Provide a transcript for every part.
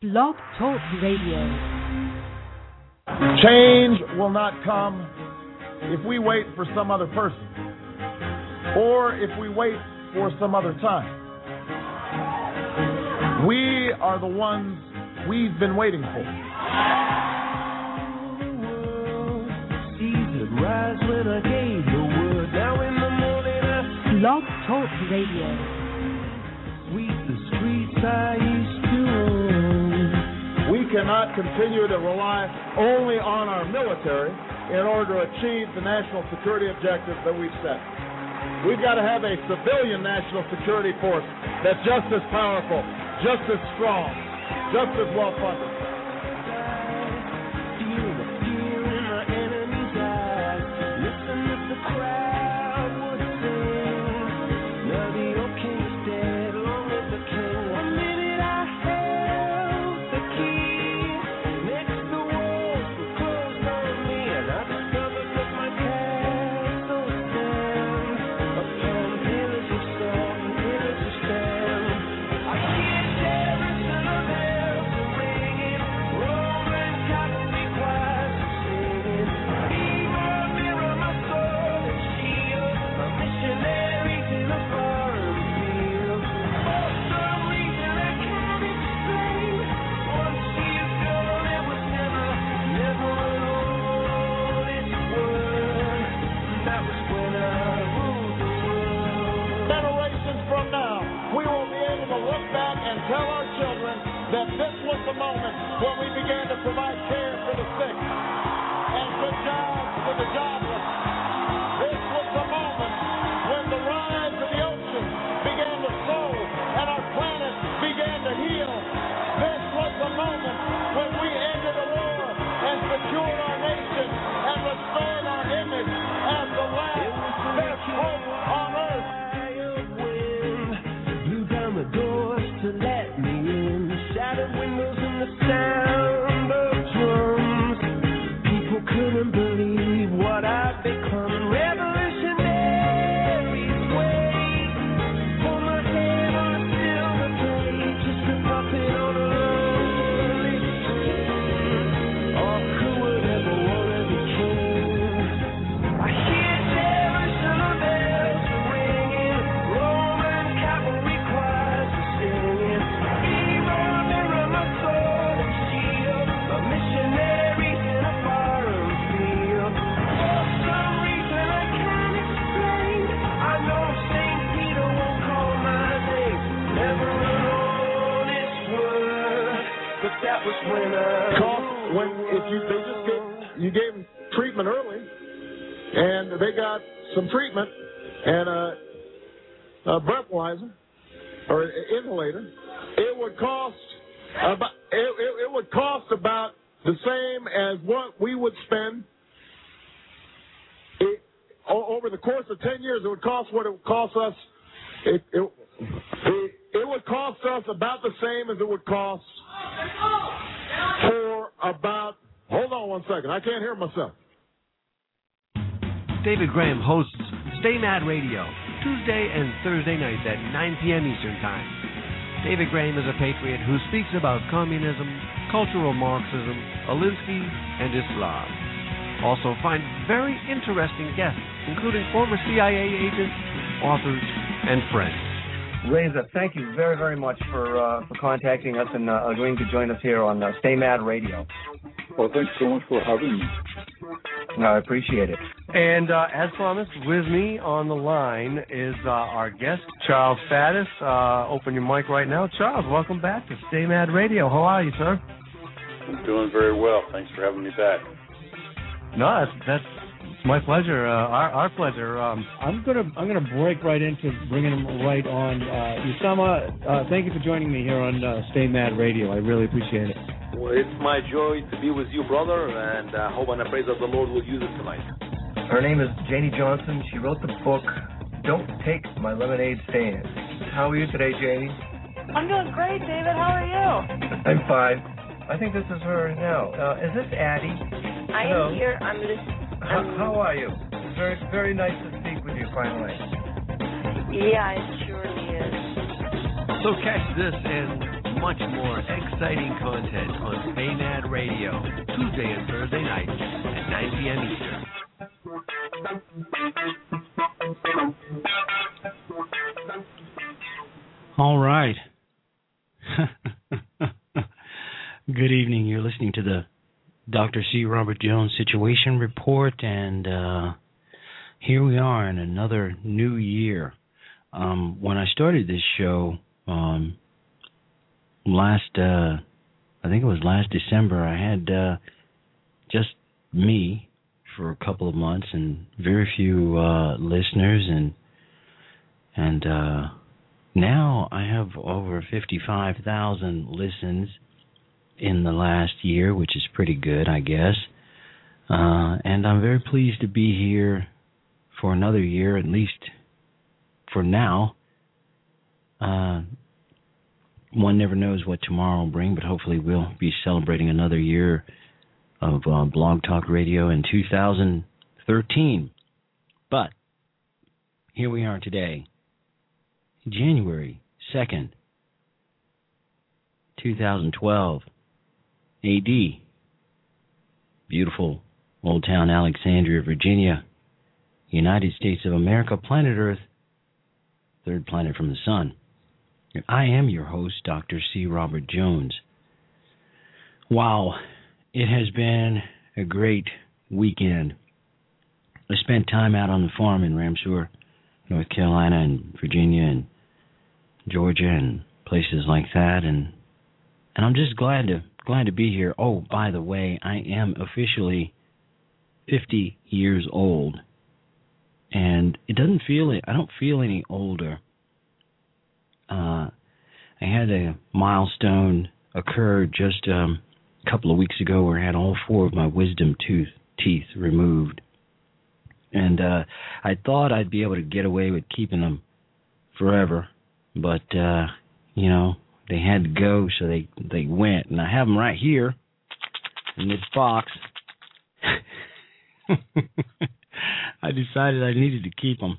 Blog Talk Radio. Change will not come if we wait for some other person or if we wait for some other time. We are the ones we've been waiting for. Blog Talk Radio. Cannot continue to rely only on our military in order to achieve the national security objectives that we've set. We've got to have a civilian national security force that's just as powerful, just as strong, just as well funded. Spend it, over the course of ten years. It would cost what it would cost us. It, it, it, it would cost us about the same as it would cost for about. Hold on one second. I can't hear myself. David Graham hosts Stay Mad Radio, Tuesday and Thursday nights at 9 p.m. Eastern Time. David Graham is a patriot who speaks about communism, cultural Marxism, Alinsky, and Islam. Also find very interesting guests, including former CIA agents, authors, and friends. Reza, thank you very, very much for uh, for contacting us and uh, agreeing to join us here on uh, Stay Mad Radio. Well, thanks so much for having me. No, I appreciate it. And uh, as promised, with me on the line is uh, our guest, Charles Faddis. Uh, open your mic right now. Charles, welcome back to Stay Mad Radio. How are you, sir? I'm doing very well. Thanks for having me back. No, that's, that's My pleasure. Uh, our, our pleasure. Um, I'm gonna I'm gonna break right into bringing him right on. Uh, Usama, uh, thank you for joining me here on uh, Stay Mad Radio. I really appreciate it. Well, it's my joy to be with you, brother, and I uh, hope and I pray that the Lord will use it tonight. Her name is Janie Johnson. She wrote the book "Don't Take My Lemonade Stand." How are you today, Janie? I'm doing great, David. How are you? I'm fine. I think this is her now. Uh, is this Addie? I Hello. am here. I'm listening. How, how are you? Very, very nice to speak with you finally. Yeah, it surely is. So catch this and much more exciting content on Stay Radio, Tuesday and Thursday nights at 9 p.m. Eastern. All right. Good evening. You're listening to the Dr. C. Robert Jones Situation Report, and uh, here we are in another new year. Um, when I started this show um, last, uh, I think it was last December, I had uh, just me for a couple of months and very few uh, listeners, and and uh, now I have over 55,000 listens in the last year, which is pretty good, I guess. Uh, and I'm very pleased to be here for another year, at least for now. Uh, one never knows what tomorrow will bring, but hopefully we'll be celebrating another year of uh, Blog Talk Radio in 2013. But here we are today, January 2nd, 2012. AD. Beautiful Old Town Alexandria, Virginia, United States of America, planet Earth, third planet from the sun. I am your host, Dr. C. Robert Jones. Wow, it has been a great weekend. I spent time out on the farm in Ramseur, North Carolina, and Virginia, and Georgia, and places like that, and and I'm just glad to glad to be here. Oh, by the way, I am officially 50 years old, and it doesn't feel it. I don't feel any older. Uh, I had a milestone occur just um, a couple of weeks ago where I had all four of my wisdom tooth teeth removed, and uh, I thought I'd be able to get away with keeping them forever, but uh, you know they had to go, so they they went, and I have them right here in this box. I decided I needed to keep them.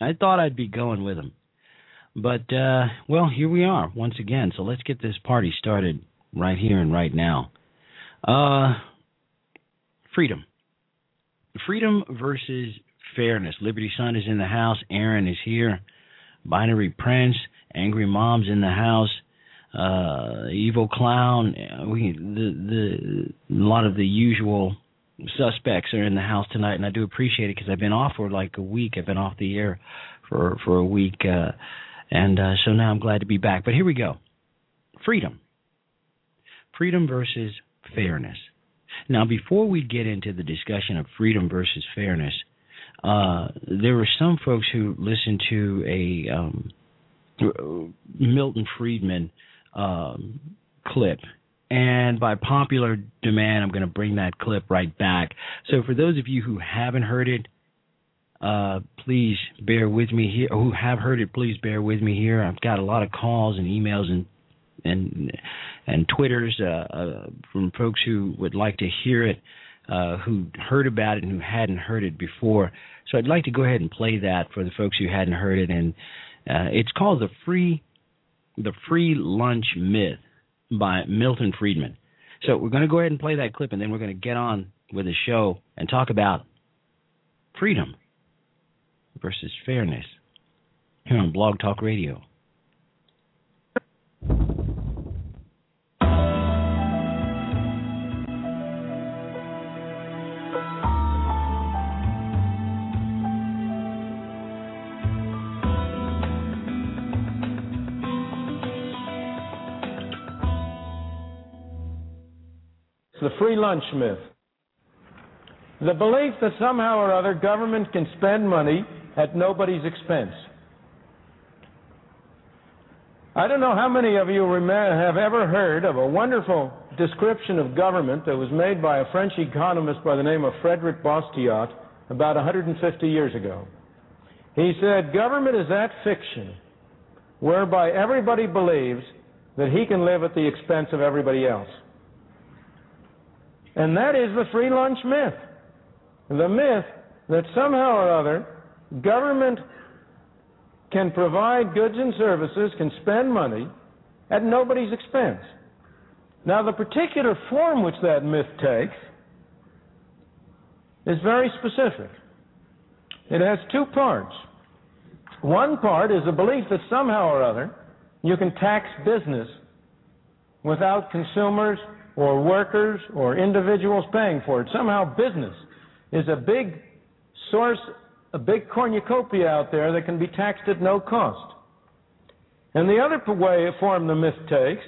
I thought I'd be going with them, but uh, well, here we are once again. So let's get this party started right here and right now. Uh, freedom, freedom versus fairness. Liberty Sun is in the house. Aaron is here. Binary Prince, Angry Mom's in the house uh, evil clown. We the the a lot of the usual suspects are in the house tonight, and I do appreciate it because I've been off for like a week. I've been off the air for for a week, uh, and uh, so now I'm glad to be back. But here we go. Freedom. Freedom versus fairness. Now, before we get into the discussion of freedom versus fairness, uh, there were some folks who listened to a um, Milton Friedman um, clip. And by popular demand, I'm going to bring that clip right back. So, for those of you who haven't heard it, uh, please bear with me here. Who have heard it, please bear with me here. I've got a lot of calls and emails and and and twitters uh, uh, from folks who would like to hear it, uh, who heard about it and who hadn't heard it before. So I'd like to go ahead and play that for the folks who hadn't heard it, and uh, it's called the free the free lunch myth by Milton Friedman. So we're going to go ahead and play that clip, and then we're going to get on with the show and talk about freedom versus fairness here on Blog Talk Radio. The free lunch myth. The belief that somehow or other government can spend money at nobody's expense. I don't know how many of you have ever heard of a wonderful description of government that was made by a French economist by the name of Frederick Bastiat about 150 years ago. He said, Government is that fiction whereby everybody believes that he can live at the expense of everybody else. And that is the free lunch myth. The myth that somehow or other government can provide goods and services, can spend money at nobody's expense. Now, the particular form which that myth takes is very specific. It has two parts. One part is the belief that somehow or other you can tax business without consumers or workers or individuals paying for it. Somehow business is a big source, a big cornucopia out there that can be taxed at no cost. And the other way form the myth takes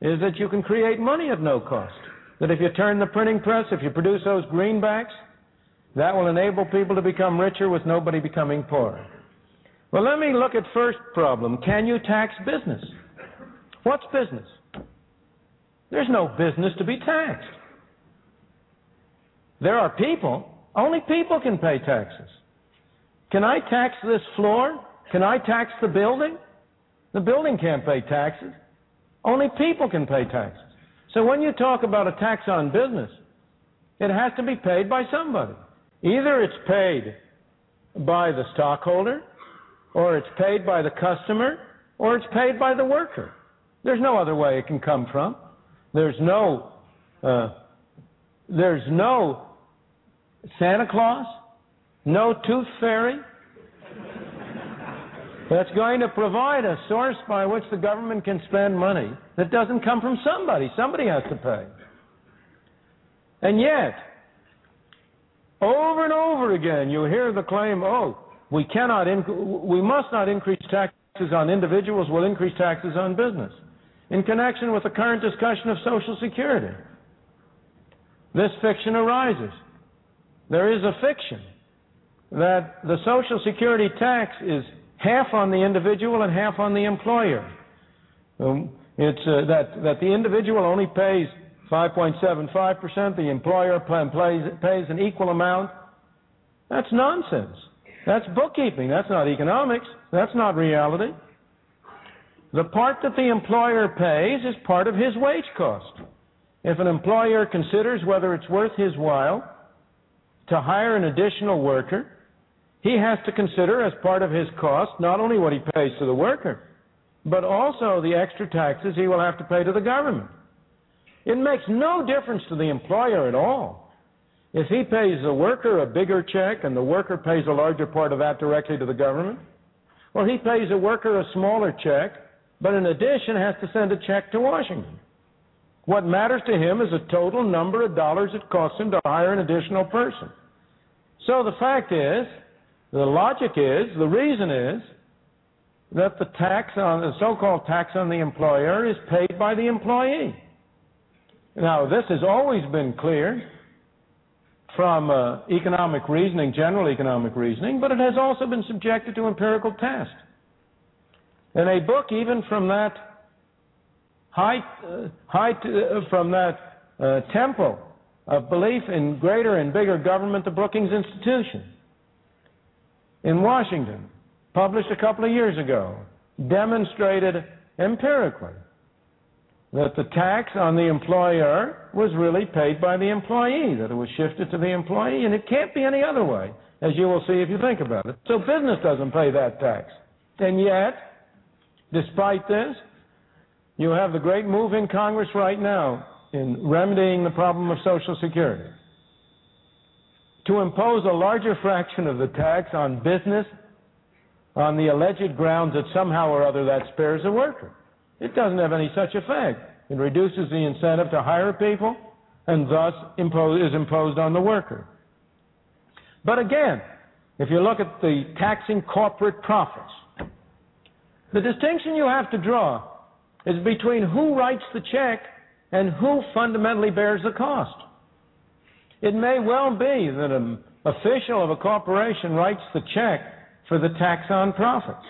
is that you can create money at no cost. That if you turn the printing press, if you produce those greenbacks, that will enable people to become richer with nobody becoming poorer. Well, let me look at first problem. Can you tax business? What's business? There's no business to be taxed. There are people. Only people can pay taxes. Can I tax this floor? Can I tax the building? The building can't pay taxes. Only people can pay taxes. So when you talk about a tax on business, it has to be paid by somebody. Either it's paid by the stockholder, or it's paid by the customer, or it's paid by the worker. There's no other way it can come from. There's no, uh, there's no Santa Claus, no tooth fairy that's going to provide a source by which the government can spend money that doesn't come from somebody. Somebody has to pay. And yet, over and over again, you hear the claim, oh, we cannot, inc- we must not increase taxes on individuals, we'll increase taxes on business. In connection with the current discussion of Social Security, this fiction arises. There is a fiction that the Social Security tax is half on the individual and half on the employer. Um, it's uh, that that the individual only pays 5.75%, the employer pays, pays an equal amount. That's nonsense. That's bookkeeping. That's not economics. That's not reality. The part that the employer pays is part of his wage cost. If an employer considers whether it's worth his while to hire an additional worker, he has to consider as part of his cost not only what he pays to the worker, but also the extra taxes he will have to pay to the government. It makes no difference to the employer at all. If he pays the worker a bigger check and the worker pays a larger part of that directly to the government, or he pays the worker a smaller check, but in addition has to send a check to Washington. What matters to him is the total number of dollars it costs him to hire an additional person. So the fact is, the logic is, the reason is, that the tax on the so-called tax on the employer is paid by the employee. Now, this has always been clear from uh, economic reasoning, general economic reasoning, but it has also been subjected to empirical test. In a book, even from that high, uh, high uh, from that uh, temple of belief in greater and bigger government, the Brookings Institution in Washington, published a couple of years ago, demonstrated empirically that the tax on the employer was really paid by the employee, that it was shifted to the employee, and it can't be any other way, as you will see if you think about it. So business doesn't pay that tax. And yet, despite this, you have the great move in Congress right now in remedying the problem of Social Security to impose a larger fraction of the tax on business on the alleged grounds that somehow or other that spares the worker. It doesn't have any such effect. It reduces the incentive to hire people and thus impose, is imposed on the worker. But again, if you look at the taxing corporate profits, the distinction you have to draw is between who writes the check and who fundamentally bears the cost. It may well be that an official of a corporation writes the check for the tax on profits,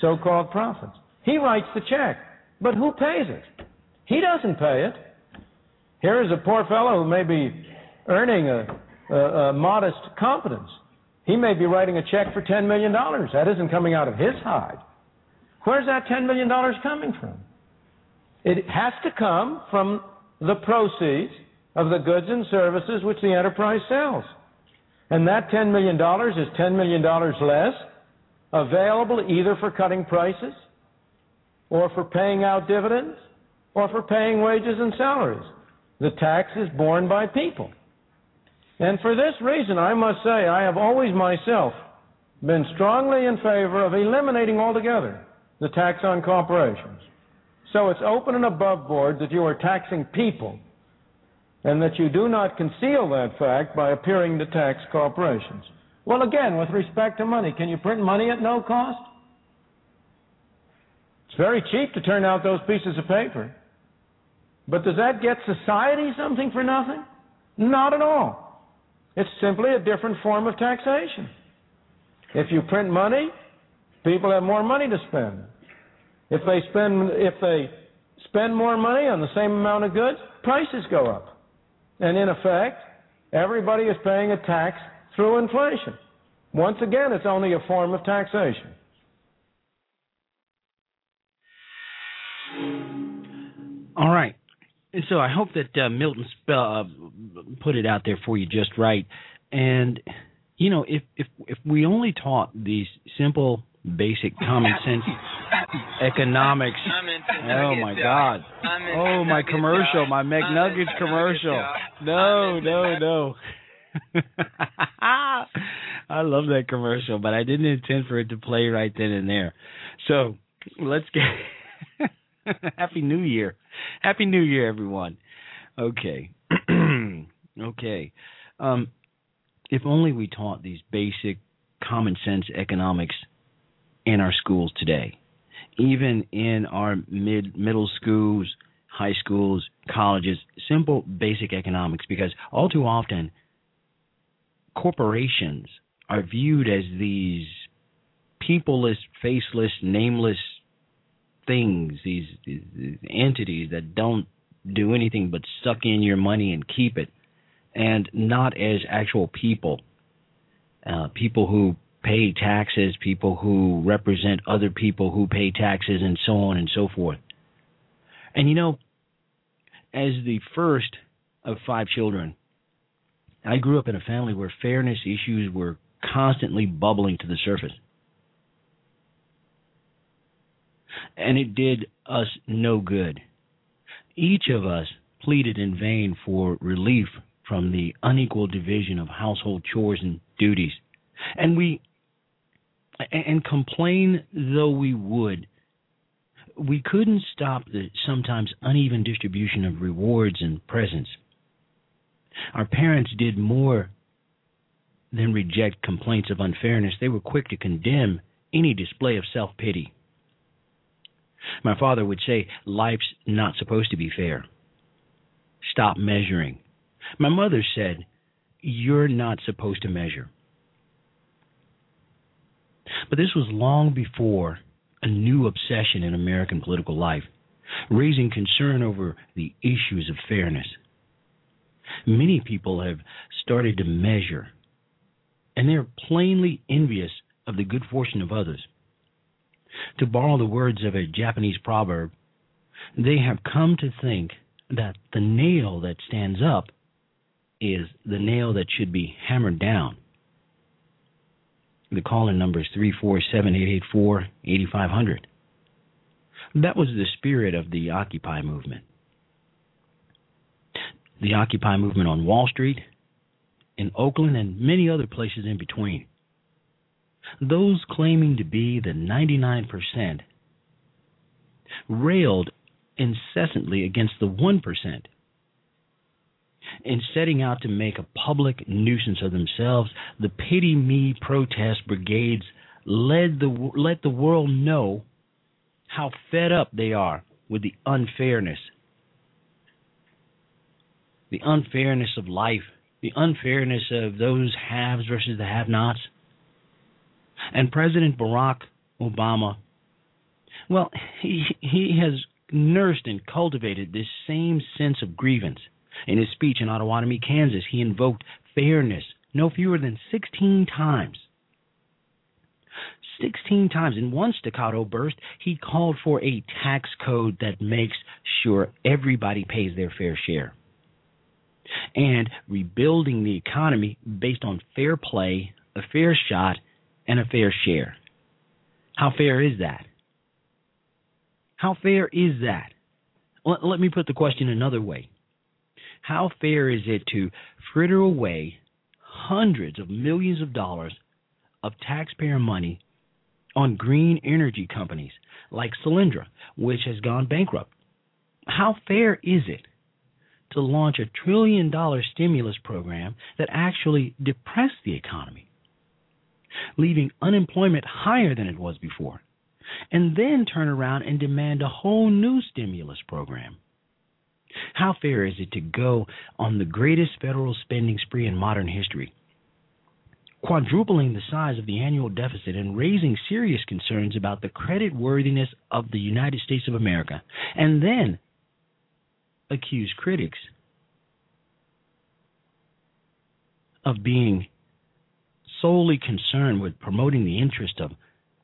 so called profits. He writes the check, but who pays it? He doesn't pay it. Here is a poor fellow who may be earning a, a, a modest competence. He may be writing a check for $10 million. That isn't coming out of his hide. Where's that $10 million coming from? It has to come from the proceeds of the goods and services which the enterprise sells. And that $10 million is $10 million less available either for cutting prices or for paying out dividends or for paying wages and salaries. The tax is borne by people. And for this reason, I must say, I have always myself been strongly in favor of eliminating altogether the tax on corporations. So it's open and above board that you are taxing people and that you do not conceal that fact by appearing to tax corporations. Well, again, with respect to money, can you print money at no cost? It's very cheap to turn out those pieces of paper. But does that get society something for nothing? Not at all. It's simply a different form of taxation. If you print money, people have more money to spend. If they spend if they spend more money on the same amount of goods, prices go up. And in effect, everybody is paying a tax through inflation. Once again, it's only a form of taxation. All right. And so I hope that uh, Milton uh, put it out there for you just right. And you know, if if if we only taught these simple, basic, common sense economics. Oh my God! Oh my commercial, my McNuggets commercial. No, no, no. I love that commercial, but I didn't intend for it to play right then and there. So let's get Happy New Year. Happy New Year, everyone. Okay. okay. Um, if only we taught these basic common sense economics in our schools today, even in our mid middle schools, high schools, colleges, simple basic economics, because all too often corporations are viewed as these peopleless, faceless, nameless things, these, these, entities that don't do anything but suck in your money and keep it, and not as actual people, uh, people who pay taxes, people who represent other people who pay taxes, and so on and so forth. And you know, as the first of five children, I grew up in a family where fairness issues were constantly bubbling to the surface. And it did us no good. Each of us pleaded in vain for relief from the unequal division of household chores and duties. And we and complain though we would, we couldn't stop the sometimes uneven distribution of rewards and presents. Our parents did more than reject complaints of unfairness. They were quick to condemn any display of self pity. My father would say, Life's not supposed to be fair. Stop measuring. My mother said, You're not supposed to measure. But this was long before a new obsession in American political life, raising concern over the issues of fairness. Many people have started to measure, and they're plainly envious of the good fortune of others. To borrow the words of a Japanese proverb, they have come to think that the nail that stands up is the nail that should be hammered down. The call-in number is 347-884-8500. That was the spirit of the Occupy movement. The Occupy movement on Wall Street, in Oakland, and many other places in between. Those claiming to be the 99% railed incessantly against the 1% in setting out to make a public nuisance of themselves, the pity me protest brigades led the let the world know how fed up they are with the unfairness. The unfairness of life the unfairness of those haves versus the have nots. And President Barack Obama, well, he, he has nursed and cultivated this same sense of grievance. In his speech in Osawatomie, Kansas, he invoked fairness no fewer than 16 times. 16 times in one staccato burst, he called for a tax code that makes sure everybody pays their fair share. And rebuilding the economy based on fair play, a fair shot, and a fair share. How fair is that? How fair is that? Let, let me put the question another way. How fair is it to fritter away hundreds of millions of dollars of taxpayer money on green energy companies like Solyndra, which has gone bankrupt. How fair is it to launch a trillion dollar stimulus program that actually depressed the economy, leaving unemployment higher than it was before, and then turn around and demand a whole new stimulus program? How fair is it to go on the greatest federal spending spree in modern history quadrupling the size of the annual deficit and raising serious concerns about the credit worthiness of the United States of America, and then accuse critics of being solely concerned with promoting the interest of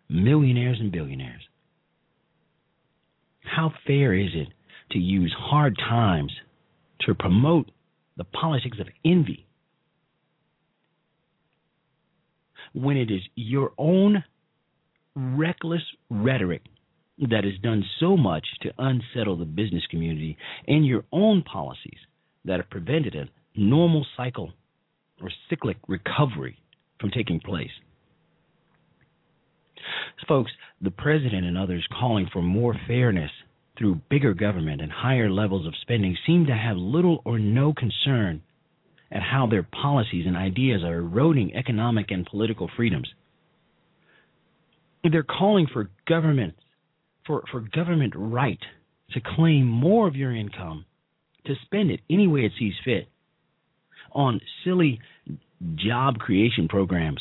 millionaires and billionaires. How fair is it to use hard times to promote the politics of envy when it is your own reckless rhetoric that has done so much to unsettle the business community and your own policies that have prevented a normal cycle or cyclic recovery from taking place. Folks, the president and others calling for more fairness through bigger government and higher levels of spending seem to have little or no concern at how their policies and ideas are eroding economic and political freedoms. They're calling for government for, for government right to claim more of your income, to spend it any way it sees fit on silly job creation programs,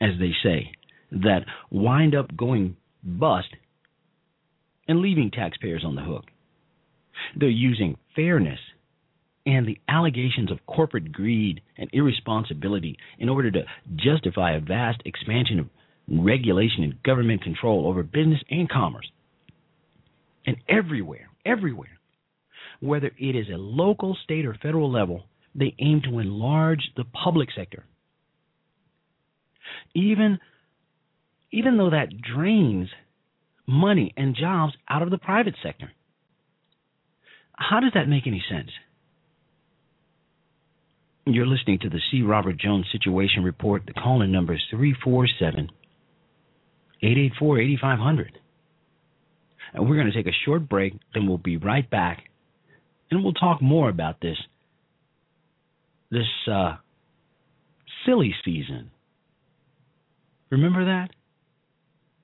as they say, that wind up going bust and leaving taxpayers on the hook. They're using fairness and the allegations of corporate greed and irresponsibility in order to justify a vast expansion of regulation and government control over business and commerce. And everywhere, everywhere, whether it is a local, state, or federal level, they aim to enlarge the public sector. Even, even though that drains money and jobs out of the private sector. How does that make any sense? You're listening to the C. Robert Jones Situation Report. The call in number is 347 884 8500. And we're going to take a short break, then we'll be right back. And we'll talk more about this this uh, silly season. Remember that?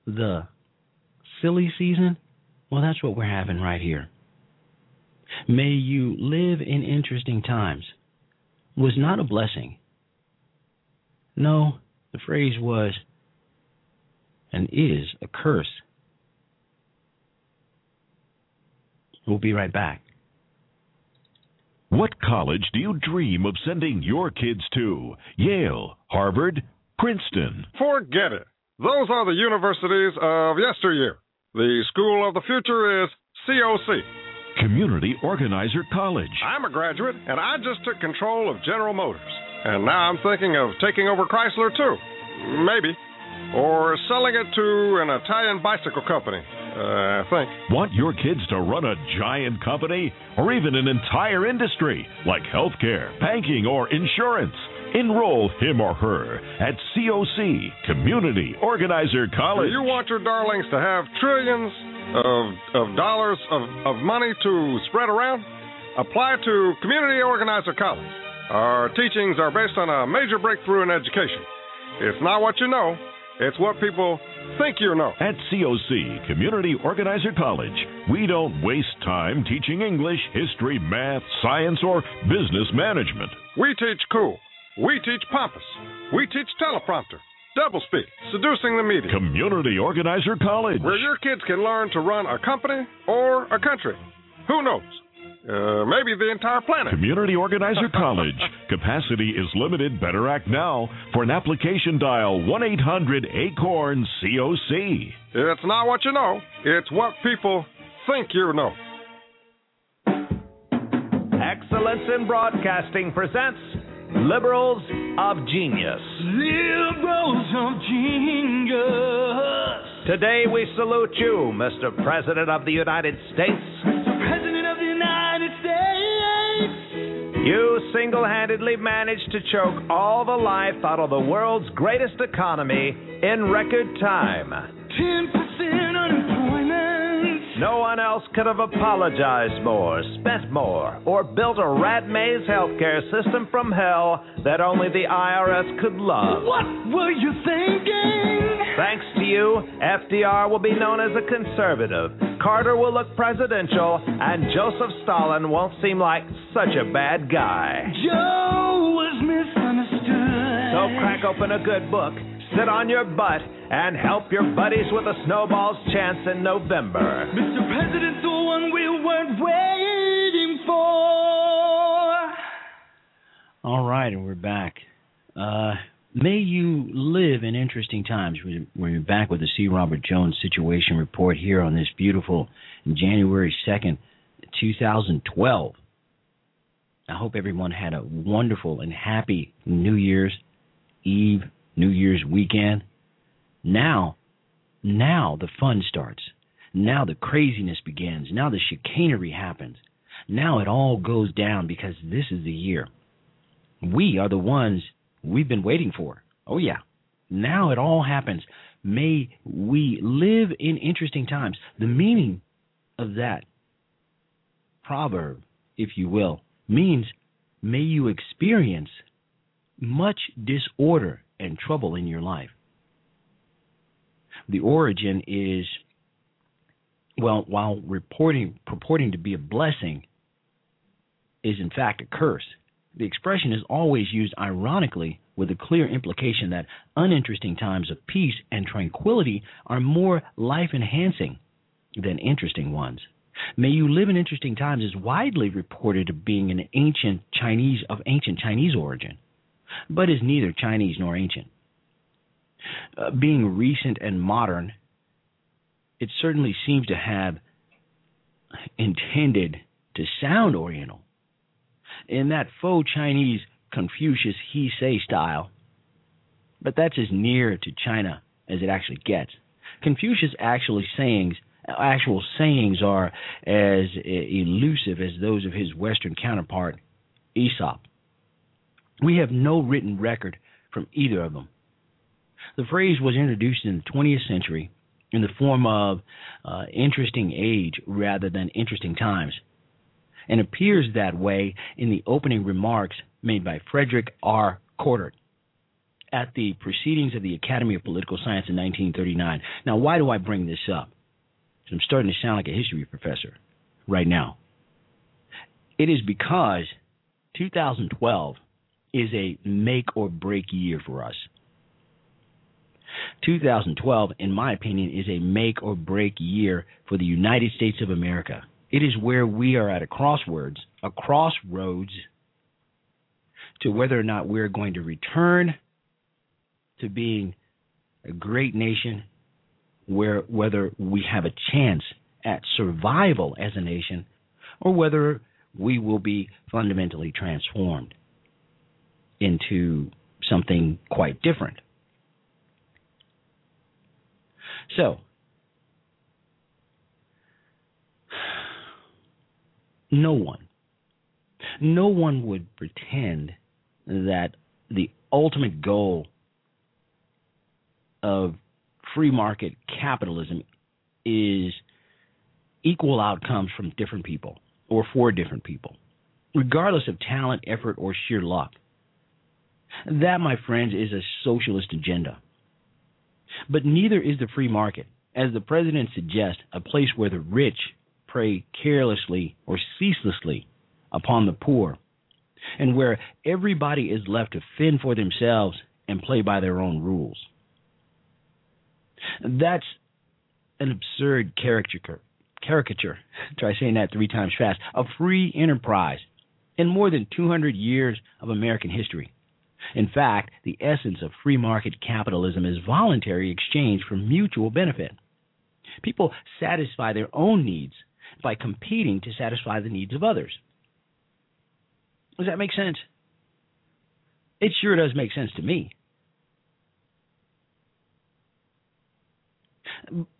The silly season? Well, that's what we're having right here. May you live in interesting times was not a blessing. No, the phrase was and is a curse. We'll be right back. What college do you dream of sending your kids to? Yale, Harvard, Princeton. Forget it. Those are the universities of yesteryear. The school of the future is COC. Community Organizer College. I'm a graduate, and I just took control of General Motors. And now I'm thinking of taking over Chrysler, too. Maybe. Or selling it to an Italian bicycle company, uh, I think. Want your kids to run a giant company? Or even an entire industry, like healthcare, banking, or insurance? Enroll him or her at COC, Community Organizer College. Do you want your darlings to have trillions of, of dollars of, of money to spread around? Apply to Community Organizer College. Our teachings are based on a major breakthrough in education. It's not what you know, It's what people think you know. At COC, Community Organizer College, we don't waste time teaching English, history, math, science, or business management. We teach cool. We teach pompous. We teach teleprompter, doublespeak, seducing the media. Community Organizer College. Where your kids can learn to run a company or a country. Who knows? Uh, maybe the entire planet. Community Organizer College. Capacity is limited. Better act now. For an application, dial 1 800 ACORN COC. It's not what you know, it's what people think you know. Excellence in Broadcasting presents Liberals of Genius. Liberals of Genius. Today we salute you, Mr. President of the United States. Mr. President of the United States. You single handedly managed to choke all the life out of the world's greatest economy in record time. 10% unemployment. No one else could have apologized more, spent more, or built a rat maze healthcare system from hell that only the IRS could love. What were you thinking? Thanks to you, FDR will be known as a conservative, Carter will look presidential, and Joseph Stalin won't seem like such a bad guy. Joe was misunderstood. So crack open a good book, sit on your butt, and help your buddies with a snowball's chance in November. Mr. President's the one we weren't waiting for. All right, and we're back. Uh, may you live in interesting times. We're back with the C. Robert Jones Situation Report here on this beautiful January 2nd, 2012. I hope everyone had a wonderful and happy New Year's Eve, New Year's weekend. Now, now the fun starts. Now the craziness begins. Now the chicanery happens. Now it all goes down because this is the year. We are the ones we've been waiting for. Oh, yeah. Now it all happens. May we live in interesting times. The meaning of that proverb, if you will, means may you experience much disorder and trouble in your life. The origin is, well, while reporting, purporting to be a blessing, is in fact a curse. The expression is always used ironically with a clear implication that uninteresting times of peace and tranquility are more life enhancing than interesting ones. May you live in interesting times is widely reported of being an ancient Chinese of ancient Chinese origin, but is neither Chinese nor ancient. Uh, being recent and modern, it certainly seems to have intended to sound Oriental. In that faux Chinese Confucius he say style, but that's as near to China as it actually gets. Confucius' actually sayings actual sayings are as elusive as those of his Western counterpart, Aesop. We have no written record from either of them. The phrase was introduced in the 20th century in the form of uh, interesting age rather than interesting times, and appears that way in the opening remarks made by Frederick R. Coudert at the Proceedings of the Academy of Political Science in 1939. Now, why do I bring this up? I'm starting to sound like a history professor right now. It is because 2012 is a make or break year for us. 2012, in my opinion, is a make or break year for the United States of America. It is where we are at a crossroads, a crossroads to whether or not we're going to return to being a great nation where whether we have a chance at survival as a nation or whether we will be fundamentally transformed into something quite different. So, no one, no one would pretend that the ultimate goal of free market capitalism is equal outcomes from different people or for different people, regardless of talent, effort, or sheer luck. That, my friends, is a socialist agenda. But neither is the free market. As the president suggests, a place where the rich prey carelessly or ceaselessly upon the poor, and where everybody is left to fend for themselves and play by their own rules. That's an absurd caricature. Caricature. Try saying that three times fast. A free enterprise in more than 200 years of American history. In fact, the essence of free market capitalism is voluntary exchange for mutual benefit. People satisfy their own needs by competing to satisfy the needs of others. Does that make sense? It sure does make sense to me.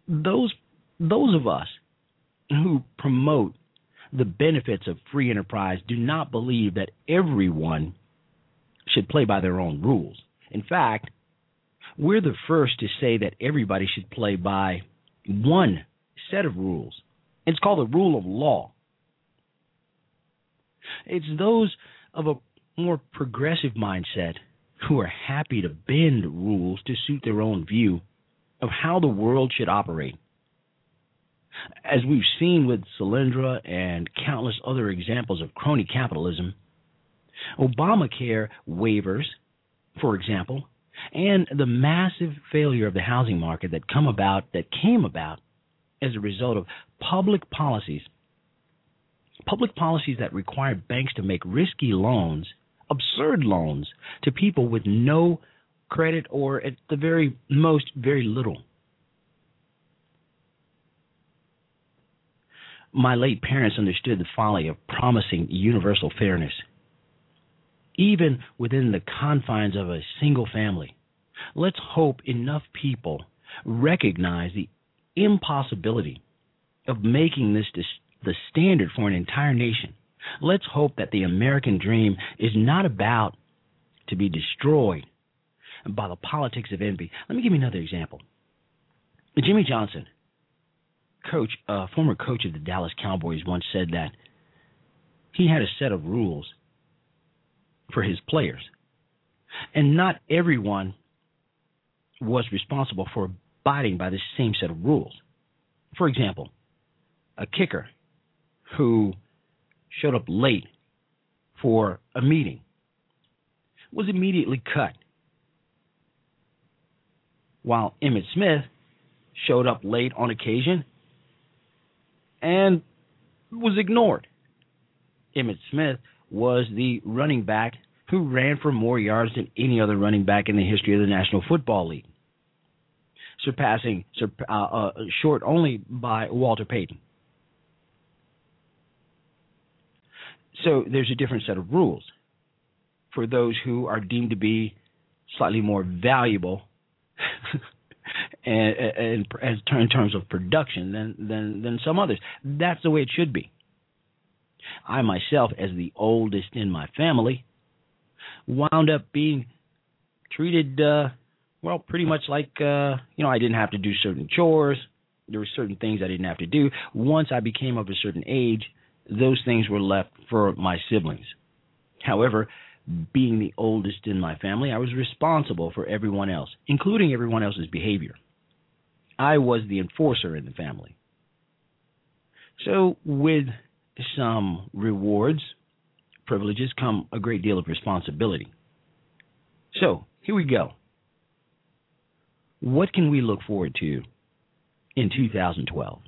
Those those of us who promote the benefits of free enterprise do not believe that everyone should play by their own rules. In fact, we're the first to say that everybody should play by one set of rules. It's called the rule of law. It's those of a more progressive mindset who are happy to bend rules to suit their own view of how the world should operate. As we've seen with Solyndra and countless other examples of crony capitalism, Obamacare waivers, for example, and the massive failure of the housing market that come about that came about as a result of public policies public policies that required banks to make risky loans, absurd loans to people with no credit or at the very most very little. My late parents understood the folly of promising universal fairness even within the confines of a single family. Let's hope enough people recognize the impossibility of making this the standard for an entire nation. Let's hope that the American dream is not about to be destroyed by the politics of envy. Let me give you another example. Jimmy Johnson, coach, uh, former coach of the Dallas Cowboys, once said that he had a set of rules for his players. And not everyone was responsible for abiding by the same set of rules. For example, a kicker who showed up late for a meeting was immediately cut, while Emmitt Smith showed up late on occasion and was ignored. Emmitt Smith was the running back who ran for more yards than any other running back in the history of the National Football League, surpassing uh, uh, short only by Walter Payton. So there's a different set of rules for those who are deemed to be slightly more valuable and, in terms of production than, than than some others. That's the way it should be. I myself, as the oldest in my family, wound up being treated uh, well, pretty much like uh, you know I didn't have to do certain chores. There were certain things I didn't have to do. Once I became of a certain age, those things were left for my siblings. However, being the oldest in my family, I was responsible for everyone else, including everyone else's behavior. I was the enforcer in the family. So, with some rewards, privileges, come a great deal of responsibility. So, here we go. What can we look forward to in 2012?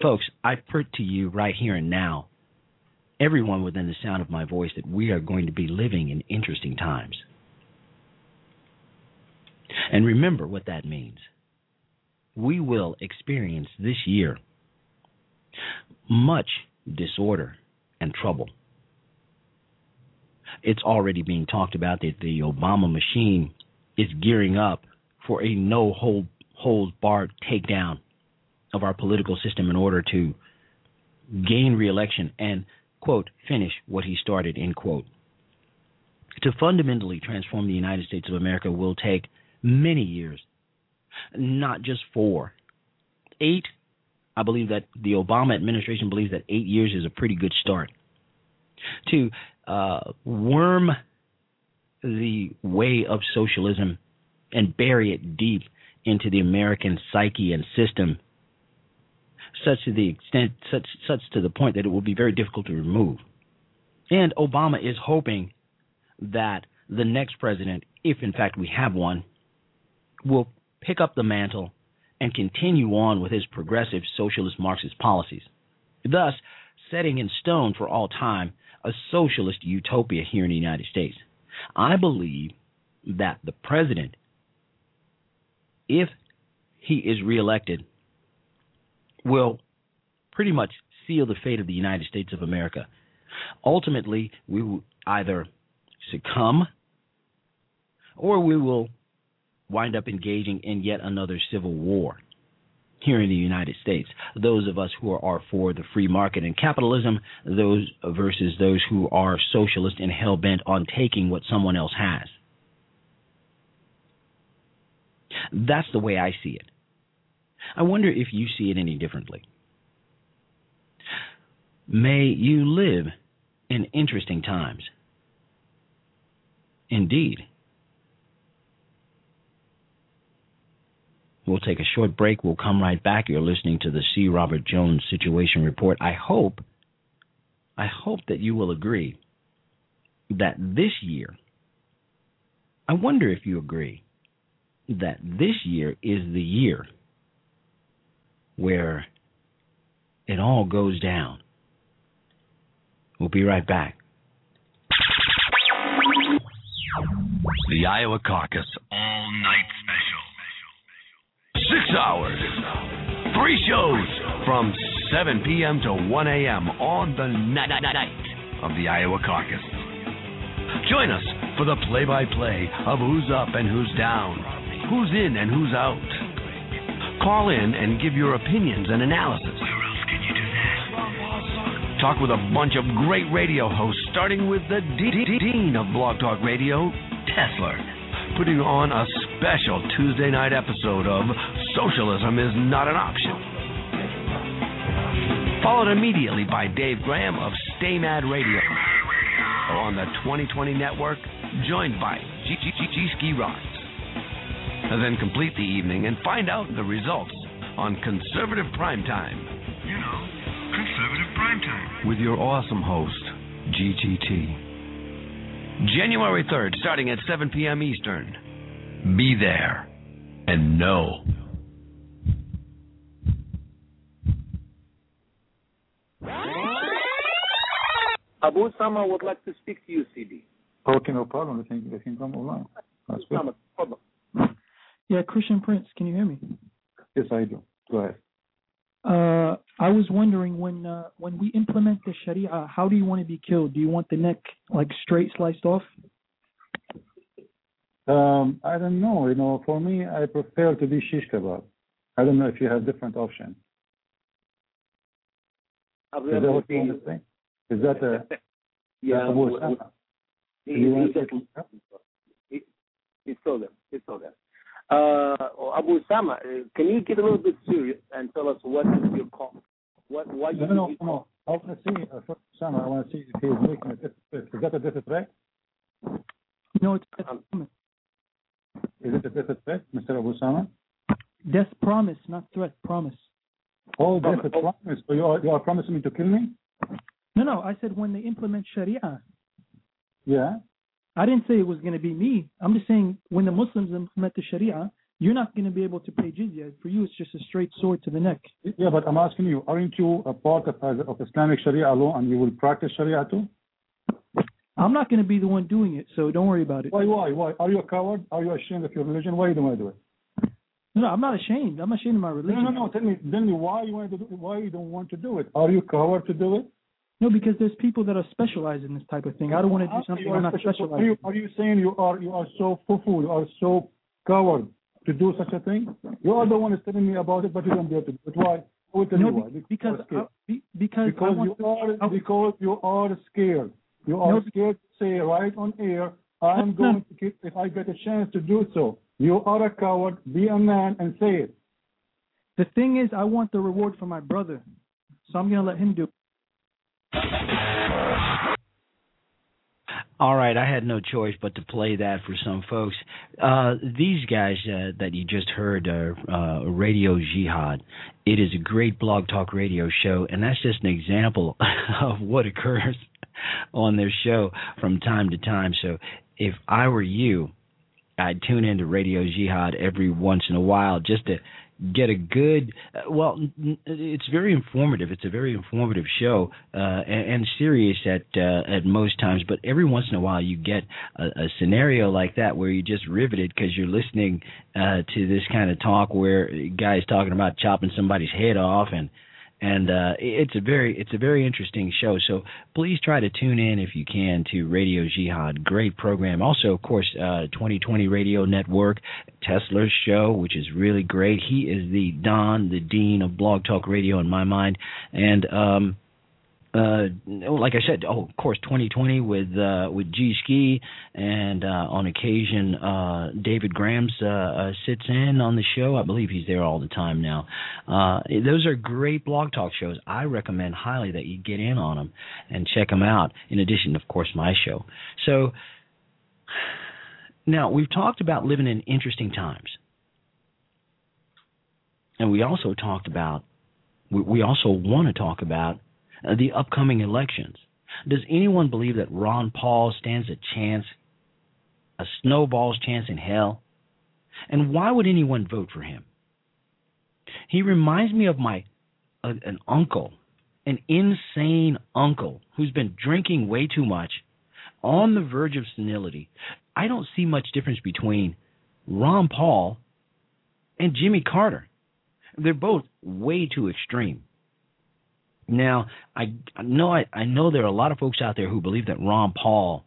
Folks, I put to you right here and now, everyone within the sound of my voice, that we are going to be living in interesting times. And remember what that means. We will experience this year much disorder and trouble. It's already being talked about that the Obama machine is gearing up for a no hold holds barred takedown of our political system in order to gain reelection and quote finish what he started end quote. To fundamentally transform the United States of America will take many years, not just four, eight I believe that the Obama administration believes that eight years is a pretty good start. To uh, worm the way of socialism and bury it deep into the American psyche and system, such to the extent, such such to the point that it will be very difficult to remove. And Obama is hoping that the next president, if in fact we have one, will pick up the mantle and continue on with his progressive socialist Marxist policies, thus setting in stone for all time a socialist utopia here in the United States. I believe that the president, if he is reelected, will pretty much seal the fate of the United States of America. Ultimately, we will either succumb or we will wind up engaging in yet another civil war here in the United States. Those of us who are for the free market and capitalism, those versus those who are socialist and hell bent on taking what someone else has. That's the way I see it. I wonder if you see it any differently. May you live in interesting times. Indeed. We'll take a short break. We'll come right back. You're listening to the C. Robert Jones Situation Report. I hope, I hope that you will agree that this year, I wonder if you agree that this year is the year where it all goes down. We'll be right back. The Iowa Caucus All Night Hours. Three shows from 7 p.m. to 1 a.m. on the night of the Iowa Caucus. Join us for the play by play of who's up and who's down, who's in and who's out. Call in and give your opinions and analysis. Where else can you do that? Talk with a bunch of great radio hosts, starting with the dean of Blog Talk Radio, Tesla, putting on a special Tuesday night episode of Socialism is Not an Option. Followed immediately by Dave Graham of Stay Mad Radio. On the 2020 network, joined by G Ski Rocks. And then complete the evening and find out the results on Conservative Prime Time. You know, Conservative Prime Time. With your awesome host, GGT. January 3rd, starting at 7 p.m. Eastern. Be there and know. Abu Sama would like to speak to you, CD. Okay, no problem. They can, they can come along. That's good. Sama, hold Yeah, Christian Prince, can you hear me? Yes, I do. Go ahead. Uh, I was wondering when uh, when we implement the Sharia, how do you want to be killed? Do you want the neck like straight sliced off? Um, I don't know. You know, for me, I prefer to be shish kebab. I don't know if you have different options. Is that what you seen- want to say? Is that a Yeah, Abu w- Osama? w- Do he, he, want to just, say- he, he saw them. He saw them. Uh, Abu Sama, uh, can you get a little bit serious and tell us what is your call? What why you No, no, you no, no. I want to see, uh, first, Osama, I want to see if he's making a different Is that a different threat? No, it's Um, Is it a different threat, Mr. Abu Sama? death promise, not threat. Promise. Oh, that's a promise. So you are, you are promising me to kill me? No, no. I said when they implement Sharia. Yeah. I didn't say it was going to be me. I'm just saying when the Muslims implement the Sharia, you're not going to be able to pay jizya. For you, it's just a straight sword to the neck. Yeah, but I'm asking you, aren't you a part of, of Islamic Sharia law and you will practice Sharia too? I'm not going to be the one doing it, so don't worry about it. Why, why, why? Are you a coward? Are you ashamed of your religion? Why you don't want to do it? No, I'm not ashamed. I'm ashamed of my religion. No, no, no. Tell me, tell me why you want to do it. Why you don't want to do it? Are you a coward to do it? No, because there's people that are specialized in this type of thing. I don't want to do something I'm not specialized. Are you, are you saying you are you are so fufu, you are so coward to do such a thing? You are the one who's telling me about it, but you don't dare to do it. Why? I will tell No, you why. because you are I, because because want you are because you are scared. You are No. scared to say right on air, I'm going to kill if I get a chance to do so. You are a coward. Be a man and say it. The thing is, I want the reward for my brother, so I'm going to let him do. it. All right, I had no choice but to play that for some folks. Uh, these guys uh, that you just heard are uh, Radio Jihad. It is a great blog talk radio show, and that's just an example of what occurs on their show from time to time. So if I were you, I'd tune into Radio Jihad every once in a while just to get a good uh, well it's very informative. It's a very informative show uh and, and serious at uh, at most times. But every once in a while you get a, a scenario like that where you're just riveted because you're listening uh to this kind of talk where guys talking about chopping somebody's head off and and uh, it's a very it's a very interesting show. So please try to tune in if you can to Radio Jihad. Great program. Also, of course, uh, 2020 Radio Network, Tesla's show, which is really great. He is the Don, the Dean of Blog Talk Radio in my mind, and um, uh, like I said, oh, of course, 2020 with uh, with G Ski, and uh, on occasion uh, David Grams uh, uh, sits in on the show. I believe he's there all the time now. Uh, those are great blog talk shows. I recommend highly that you get in on them and check them out. In addition, of course, my show. So now we've talked about living in interesting times, and we also talked about. We, we also want to talk about the upcoming elections. Does anyone believe that Ron Paul stands a chance, a snowball's chance in hell? And why would anyone vote for him? He reminds me of my uh, an uncle, an insane uncle who's been drinking way too much, on the verge of senility. I don't see much difference between Ron Paul and Jimmy Carter. They're both way too extreme. Now, I know I, I know there are a lot of folks out there who believe that Ron Paul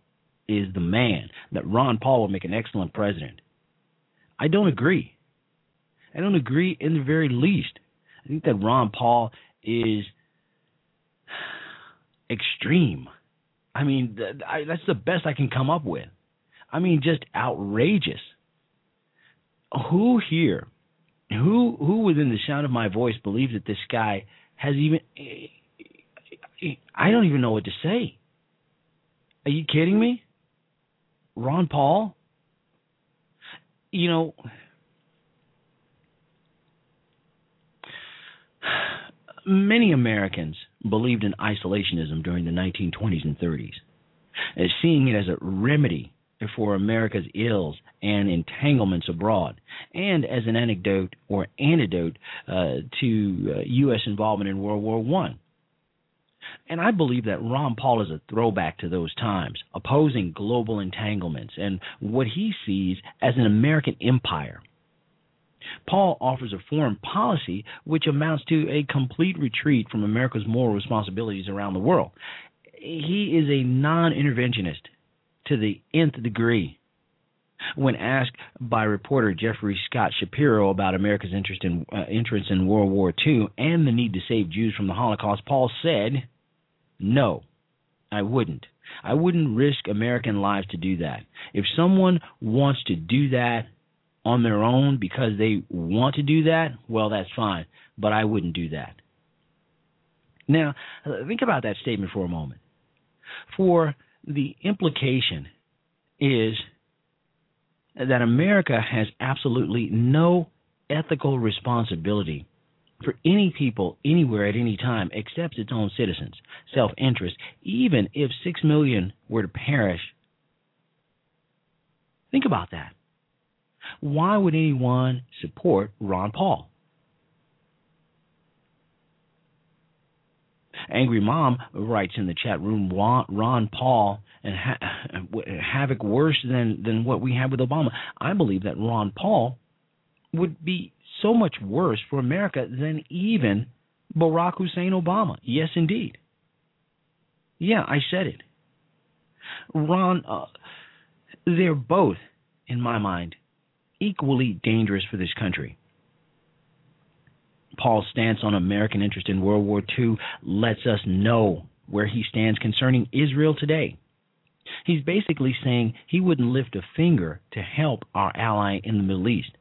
is the man, that Ron Paul will make an excellent president. I don't agree. I don't agree in the very least. I think that Ron Paul is extreme. I mean, I, that's the best I can come up with. I mean, just outrageous. Who here, who who within the sound of my voice believes that this guy has even I don't even know what to say. Are you kidding me? Ron Paul? You know, many Americans believed in isolationism during the 1920s and 30s, as seeing it as a remedy for America's ills and entanglements abroad, and as an anecdote or antidote uh, to uh, U.S. involvement in World War One. And I believe that Ron Paul is a throwback to those times, opposing global entanglements and what he sees as an American empire. Paul offers a foreign policy which amounts to a complete retreat from America's moral responsibilities around the world. He is a non interventionist to the nth degree. When asked by reporter Jeffrey Scott Shapiro about America's interest in uh, entrance in World War II and the need to save Jews from the Holocaust, Paul said, "No, I wouldn't. I wouldn't risk American lives to do that. If someone wants to do that on their own because they want to do that, well, that's fine, but I wouldn't do that." Now, think about that statement for a moment. For the implication is that America has absolutely no ethical responsibility for any people anywhere at any time except its own citizens, self interest, even if six million were to perish. Think about that. Why would anyone support Ron Paul? Angry Mom writes in the chat room, Ron Paul and ha- havoc worse than than what we have with Obama. I believe that Ron Paul would be so much worse for America than even Barack Hussein Obama. Yes, indeed. Yeah, I said it. Ron, uh, they're both, in my mind, equally dangerous for this country. Paul's stance on American interest in World War II lets us know where he stands concerning Israel today. He's basically saying he wouldn't lift a finger to help our ally in the Middle East,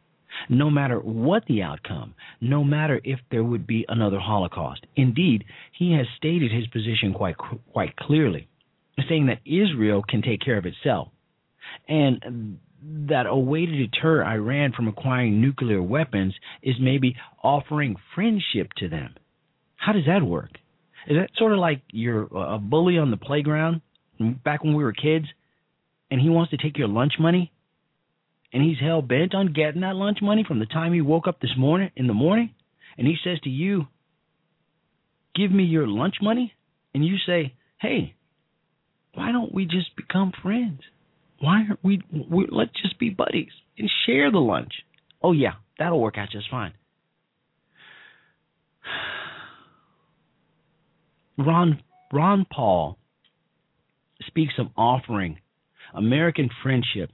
no matter what the outcome, no matter if there would be another Holocaust. Indeed, he has stated his position quite quite clearly. saying that Israel can take care of itself, and that a way to deter Iran from acquiring nuclear weapons is maybe offering friendship to them. How does that work? Is that sort of like you're a bully on the playground back when we were kids, and he wants to take your lunch money, and he's hell bent on getting that lunch money from the time he woke up this morning in the morning, and he says to you, "Give me your lunch money," and you say, "Hey, why don't we just become friends? Why aren't we, we let's just be buddies and share the lunch?" Oh yeah, that'll work out just fine. Ron Ron Paul speaks of offering American friendship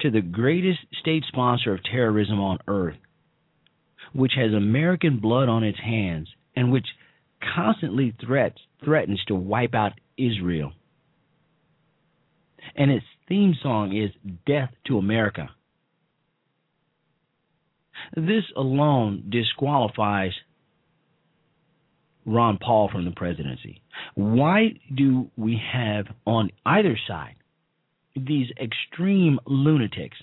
to the greatest state sponsor of terrorism on earth, which has American blood on its hands and which constantly threats threatens to wipe out Israel. And its theme song is Death to America. This alone disqualifies Ron Paul from the presidency. Why do we have on either side these extreme lunatics?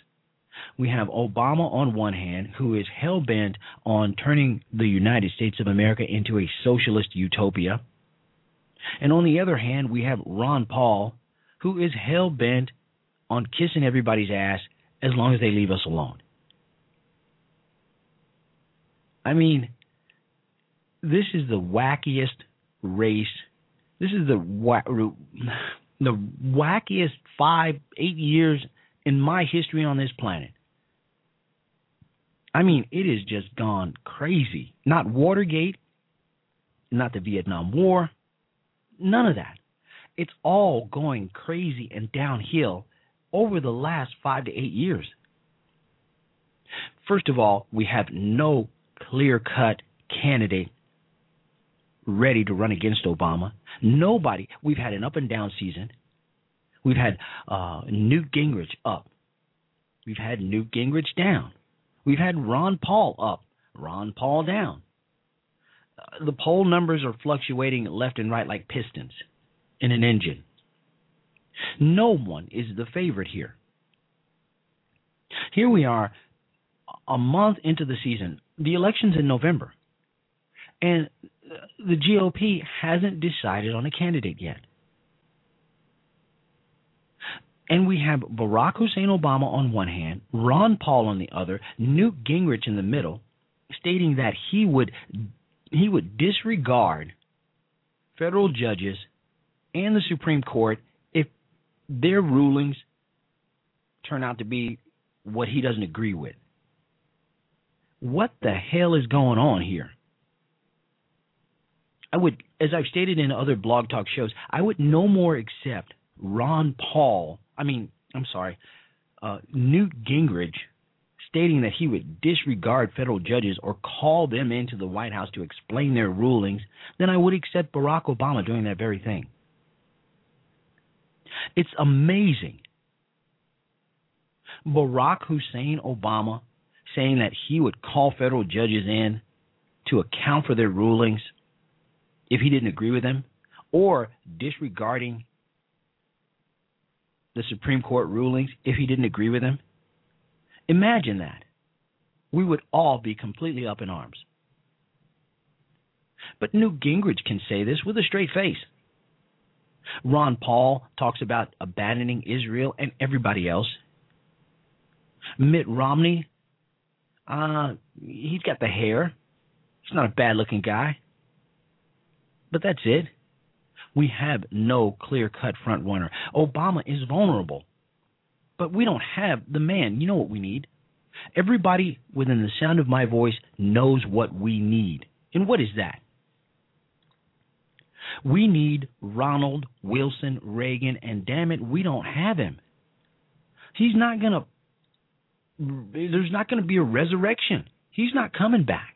We have Obama on one hand, who is hell bent on turning the United States of America into a socialist utopia. And on the other hand, we have Ron Paul, who is hell bent on kissing everybody's ass as long as they leave us alone. I mean, this is the wackiest race. This is the the wackiest five, eight years in my history on this planet. I mean, it has just gone crazy. Not Watergate, not the Vietnam War, none of that. It's all going crazy and downhill over the last five to eight years. First of all, we have no clear cut candidate ready to run against Obama. Nobody. We've had an up and down season. We've had uh, Newt Gingrich up. We've had Newt Gingrich down. We've had Ron Paul up, Ron Paul down. Uh, the poll numbers are fluctuating left and right like pistons in an engine. No one is the favorite here. Here we are, a month into the season. The election's in November. And the GOP hasn't decided on a candidate yet. And we have Barack Hussein Obama on one hand, Ron Paul on the other, Newt Gingrich in the middle, stating that he would he would disregard federal judges and the Supreme Court their rulings turn out to be what he doesn't agree with. What the hell is going on here? I would, as I've stated in other blog talk shows, I would no more accept Ron Paul, I mean, I'm sorry, uh, Newt Gingrich stating that he would disregard federal judges or call them into the White House to explain their rulings than I would accept Barack Obama doing that very thing. It's amazing. Barack Hussein Obama saying that he would call federal judges in to account for their rulings if he didn't agree with them, or disregarding the Supreme Court rulings if he didn't agree with them. Imagine that. We would all be completely up in arms. But Newt Gingrich can say this with a straight face. Ron Paul talks about abandoning Israel and everybody else. Mitt Romney, uh, he's got the hair. He's not a bad looking guy. But that's it. We have no clear cut front runner. Obama is vulnerable. But we don't have the man. You know what we need? Everybody within the sound of my voice knows what we need. And what is that? We need Ronald Wilson Reagan, and damn it, we don't have him. He's not going to, there's not going to be a resurrection. He's not coming back.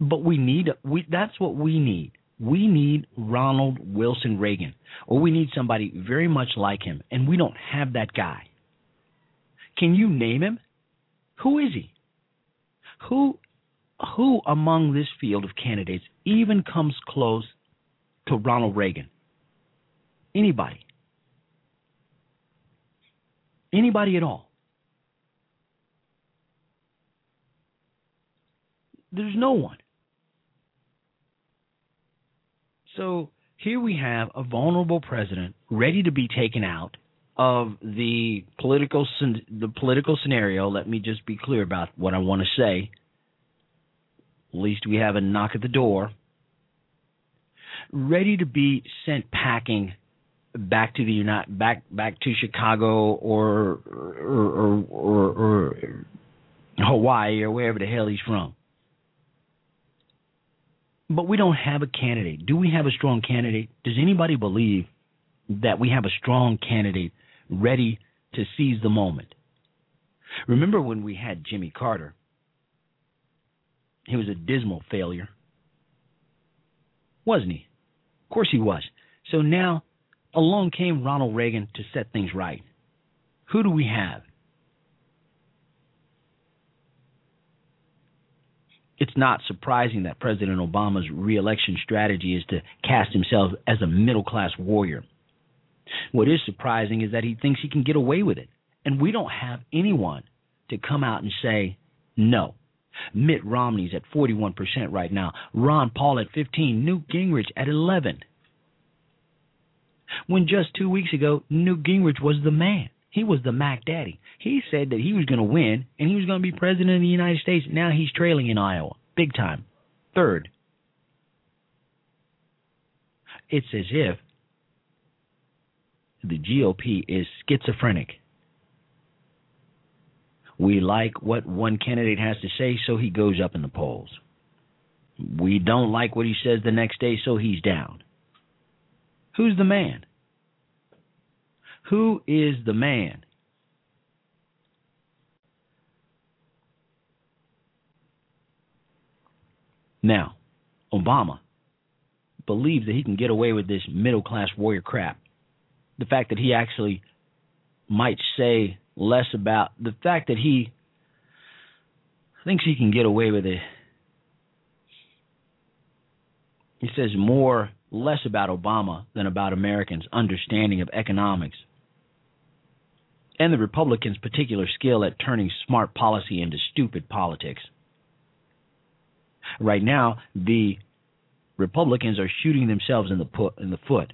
But we need we that's what we need. We need Ronald Wilson Reagan, or we need somebody very much like him, and we don't have that guy. Can you name him? Who is he? Who who among this field of candidates even comes close to Ronald Reagan? Anybody? Anybody at all? There's no one. So here we have a vulnerable president ready to be taken out of the political the political scenario. Let me just be clear about what I want to say. Least we have a knock at the door. Ready to be sent packing back to the United back back to Chicago or or or, or, or Hawaii or wherever the hell he's from. But we don't have a candidate. Do we have a strong candidate? Does anybody believe that we have a strong candidate ready to seize the moment? Remember when we had Jimmy Carter? He was a dismal failure. Wasn't he? Of course he was. So now along came Ronald Reagan to set things right. Who do we have? It's not surprising that President Obama's reelection strategy is to cast himself as a middle class warrior. What is surprising is that he thinks he can get away with it. And we don't have anyone to come out and say, no. Mitt Romney's at 41% right now, Ron Paul at 15, Newt Gingrich at 11. When just two weeks ago, Newt Gingrich was the man. He was the Mac Daddy. He said that he was going to win and he was going to be president of the United States. Now he's trailing in Iowa, big time. Third. It's as if the GOP is schizophrenic. We like what one candidate has to say, so he goes up in the polls. We don't like what he says the next day, so he's down. Who's the man? Who is the man? Now, Obama believes that he can get away with this middle class warrior crap. The fact that he actually might say less about the fact that he thinks he can get away with it. He says more less about Obama than about Americans' understanding of economics and the Republicans' particular skill at turning smart policy into stupid politics. Right now, the Republicans are shooting themselves in the, in the foot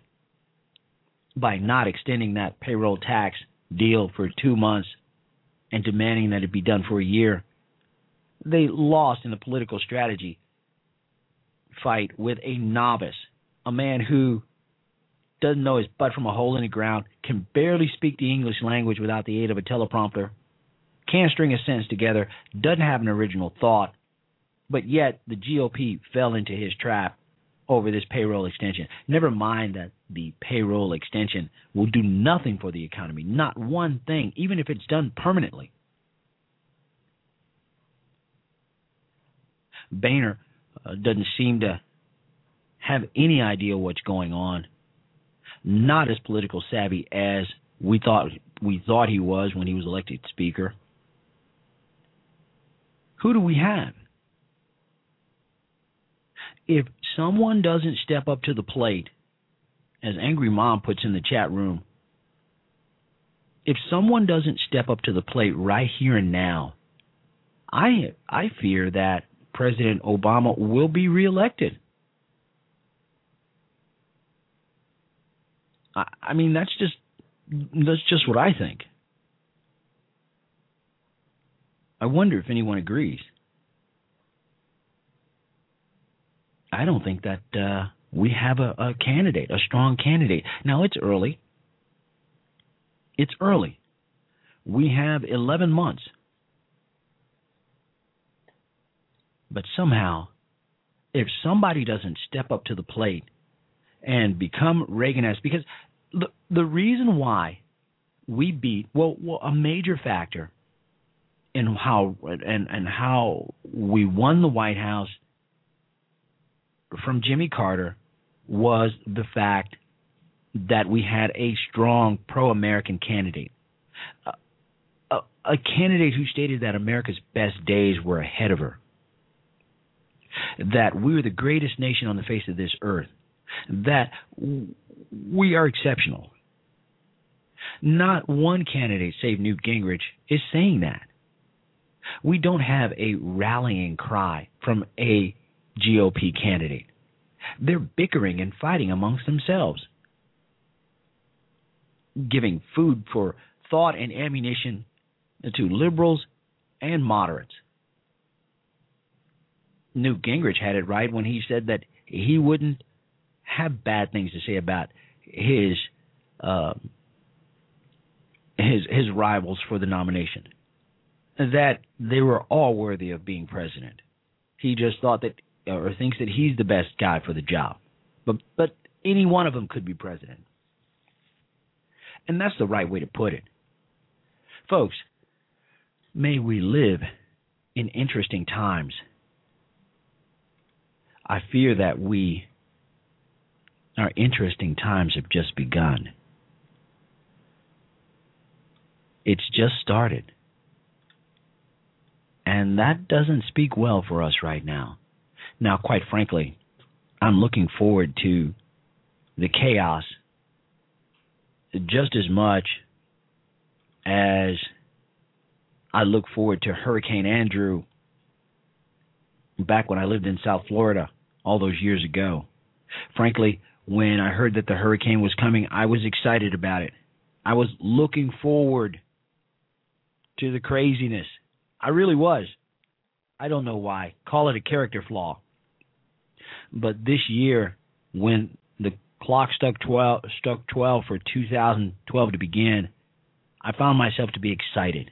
by not extending that payroll tax deal for two months and demanding that it be done for a year. They lost in the political strategy fight with a novice, a man who doesn't know his butt from a hole in the ground, can barely speak the English language without the aid of a teleprompter, can't string a sentence together, doesn't have an original thought, but yet the GOP fell into his trap over this payroll extension. Never mind that the payroll extension will do nothing for the economy, not one thing, even if it's done permanently. Boehner uh, doesn't seem to have any idea what's going on. Not as political savvy as we thought we thought he was when he was elected speaker. Who do we have? If someone doesn't step up to the plate, as Angry Mom puts in the chat room, if someone doesn't step up to the plate right here and now, I I fear that President Obama will be reelected. I, I mean that's just that's just what I think. I wonder if anyone agrees. I don't think that uh, we have a, a candidate, a strong candidate. Now it's early. It's early. We have 11 months. But somehow, if somebody doesn't step up to the plate and become Reagan-esque, because the the reason why we beat well, well a major factor in how and and how we won the White House from Jimmy Carter was the fact that we had a strong pro-American candidate, a, a, candidate who stated that America's best days were ahead of her. that we're the greatest nation on the face of this earth, that we are exceptional. Not one candidate, save Newt Gingrich, is saying that. We don't have a rallying cry from a GOP candidate. They're bickering and fighting amongst themselves, giving food for thought and ammunition to liberals and moderates. Newt Gingrich had it right when he said that he wouldn't have bad things to say about his uh, his his rivals for the nomination. That they were all worthy of being president. He just thought that or thinks that he's the best guy for the job. But but any one of them could be president. And that's the right way to put it. Folks, may we live in interesting times. I fear that we our interesting times have just begun. It's just started. And that doesn't speak well for us right now. Now, quite frankly, I'm looking forward to the chaos just as much as I look forward to Hurricane Andrew back when I lived in South Florida all those years ago. Frankly, when I heard that the hurricane was coming, I was excited about it. I was looking forward to the craziness. I really was. I don't know why. Call it a character flaw. But this year, when the clock struck 12, struck 12 for 2012 to begin, I found myself to be excited,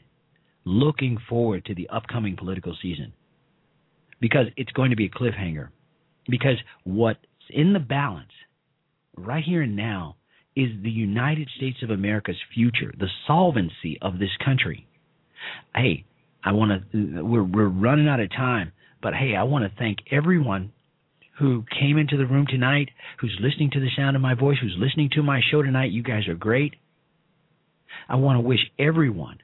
looking forward to the upcoming political season. Because it's going to be a cliffhanger. Because what's in the balance right here and now is the United States of America's future, the solvency of this country. Hey, I want to. We're we're running out of time, but hey, I want to thank everyone who came into the room tonight, who's listening to the sound of my voice, who's listening to my show tonight. You guys are great. I want to wish everyone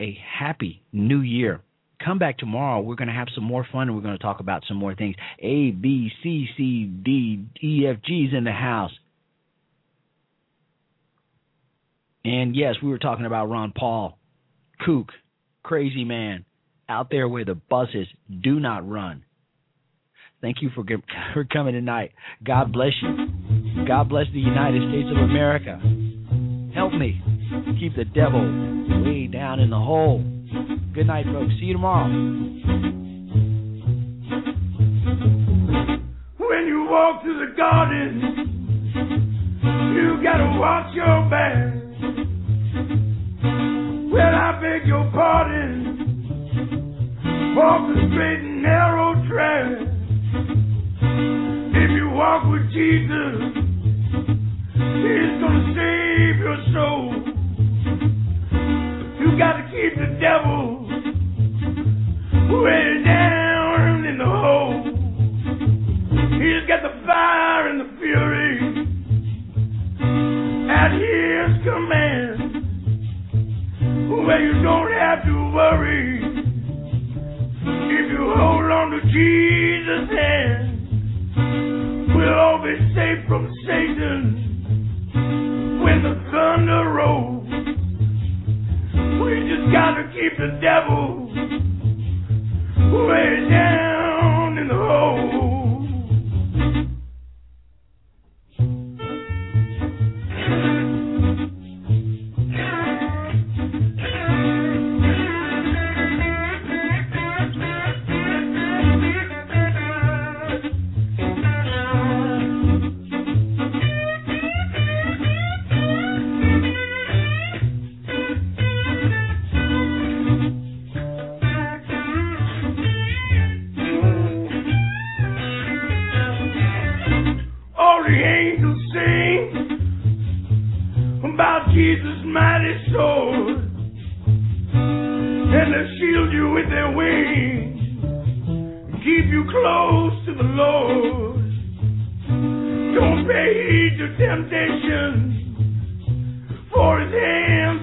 a happy new year. Come back tomorrow. We're going to have some more fun and we're going to talk about some more things. A, B, C, C, D, E, F, G's in the house. And yes, we were talking about Ron Paul, kook, crazy man, out there where the buses do not run. Thank you for for coming tonight. God bless you. God bless the United States of America. Help me keep the devil way down in the hole. Good night, folks. See you tomorrow. When you walk through the garden, you gotta watch your back. Well, I beg your pardon. Walk the straight and narrow track. Walk with Jesus, He's gonna save your soul. You gotta keep the devil way down in the hole. He's got the fire and the fury at his command. Where you don't have to worry if you hold on to Jesus' hand. We'll all be safe from Satan when the thunder rolls. We just gotta keep the devil way down in the hole.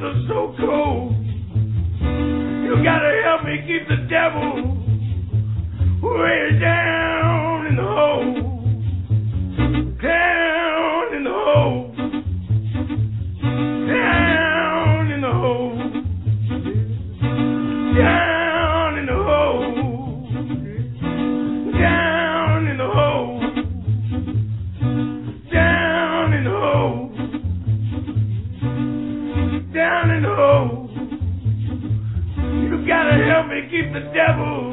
Are so cold. You gotta help me keep the devil way down devil.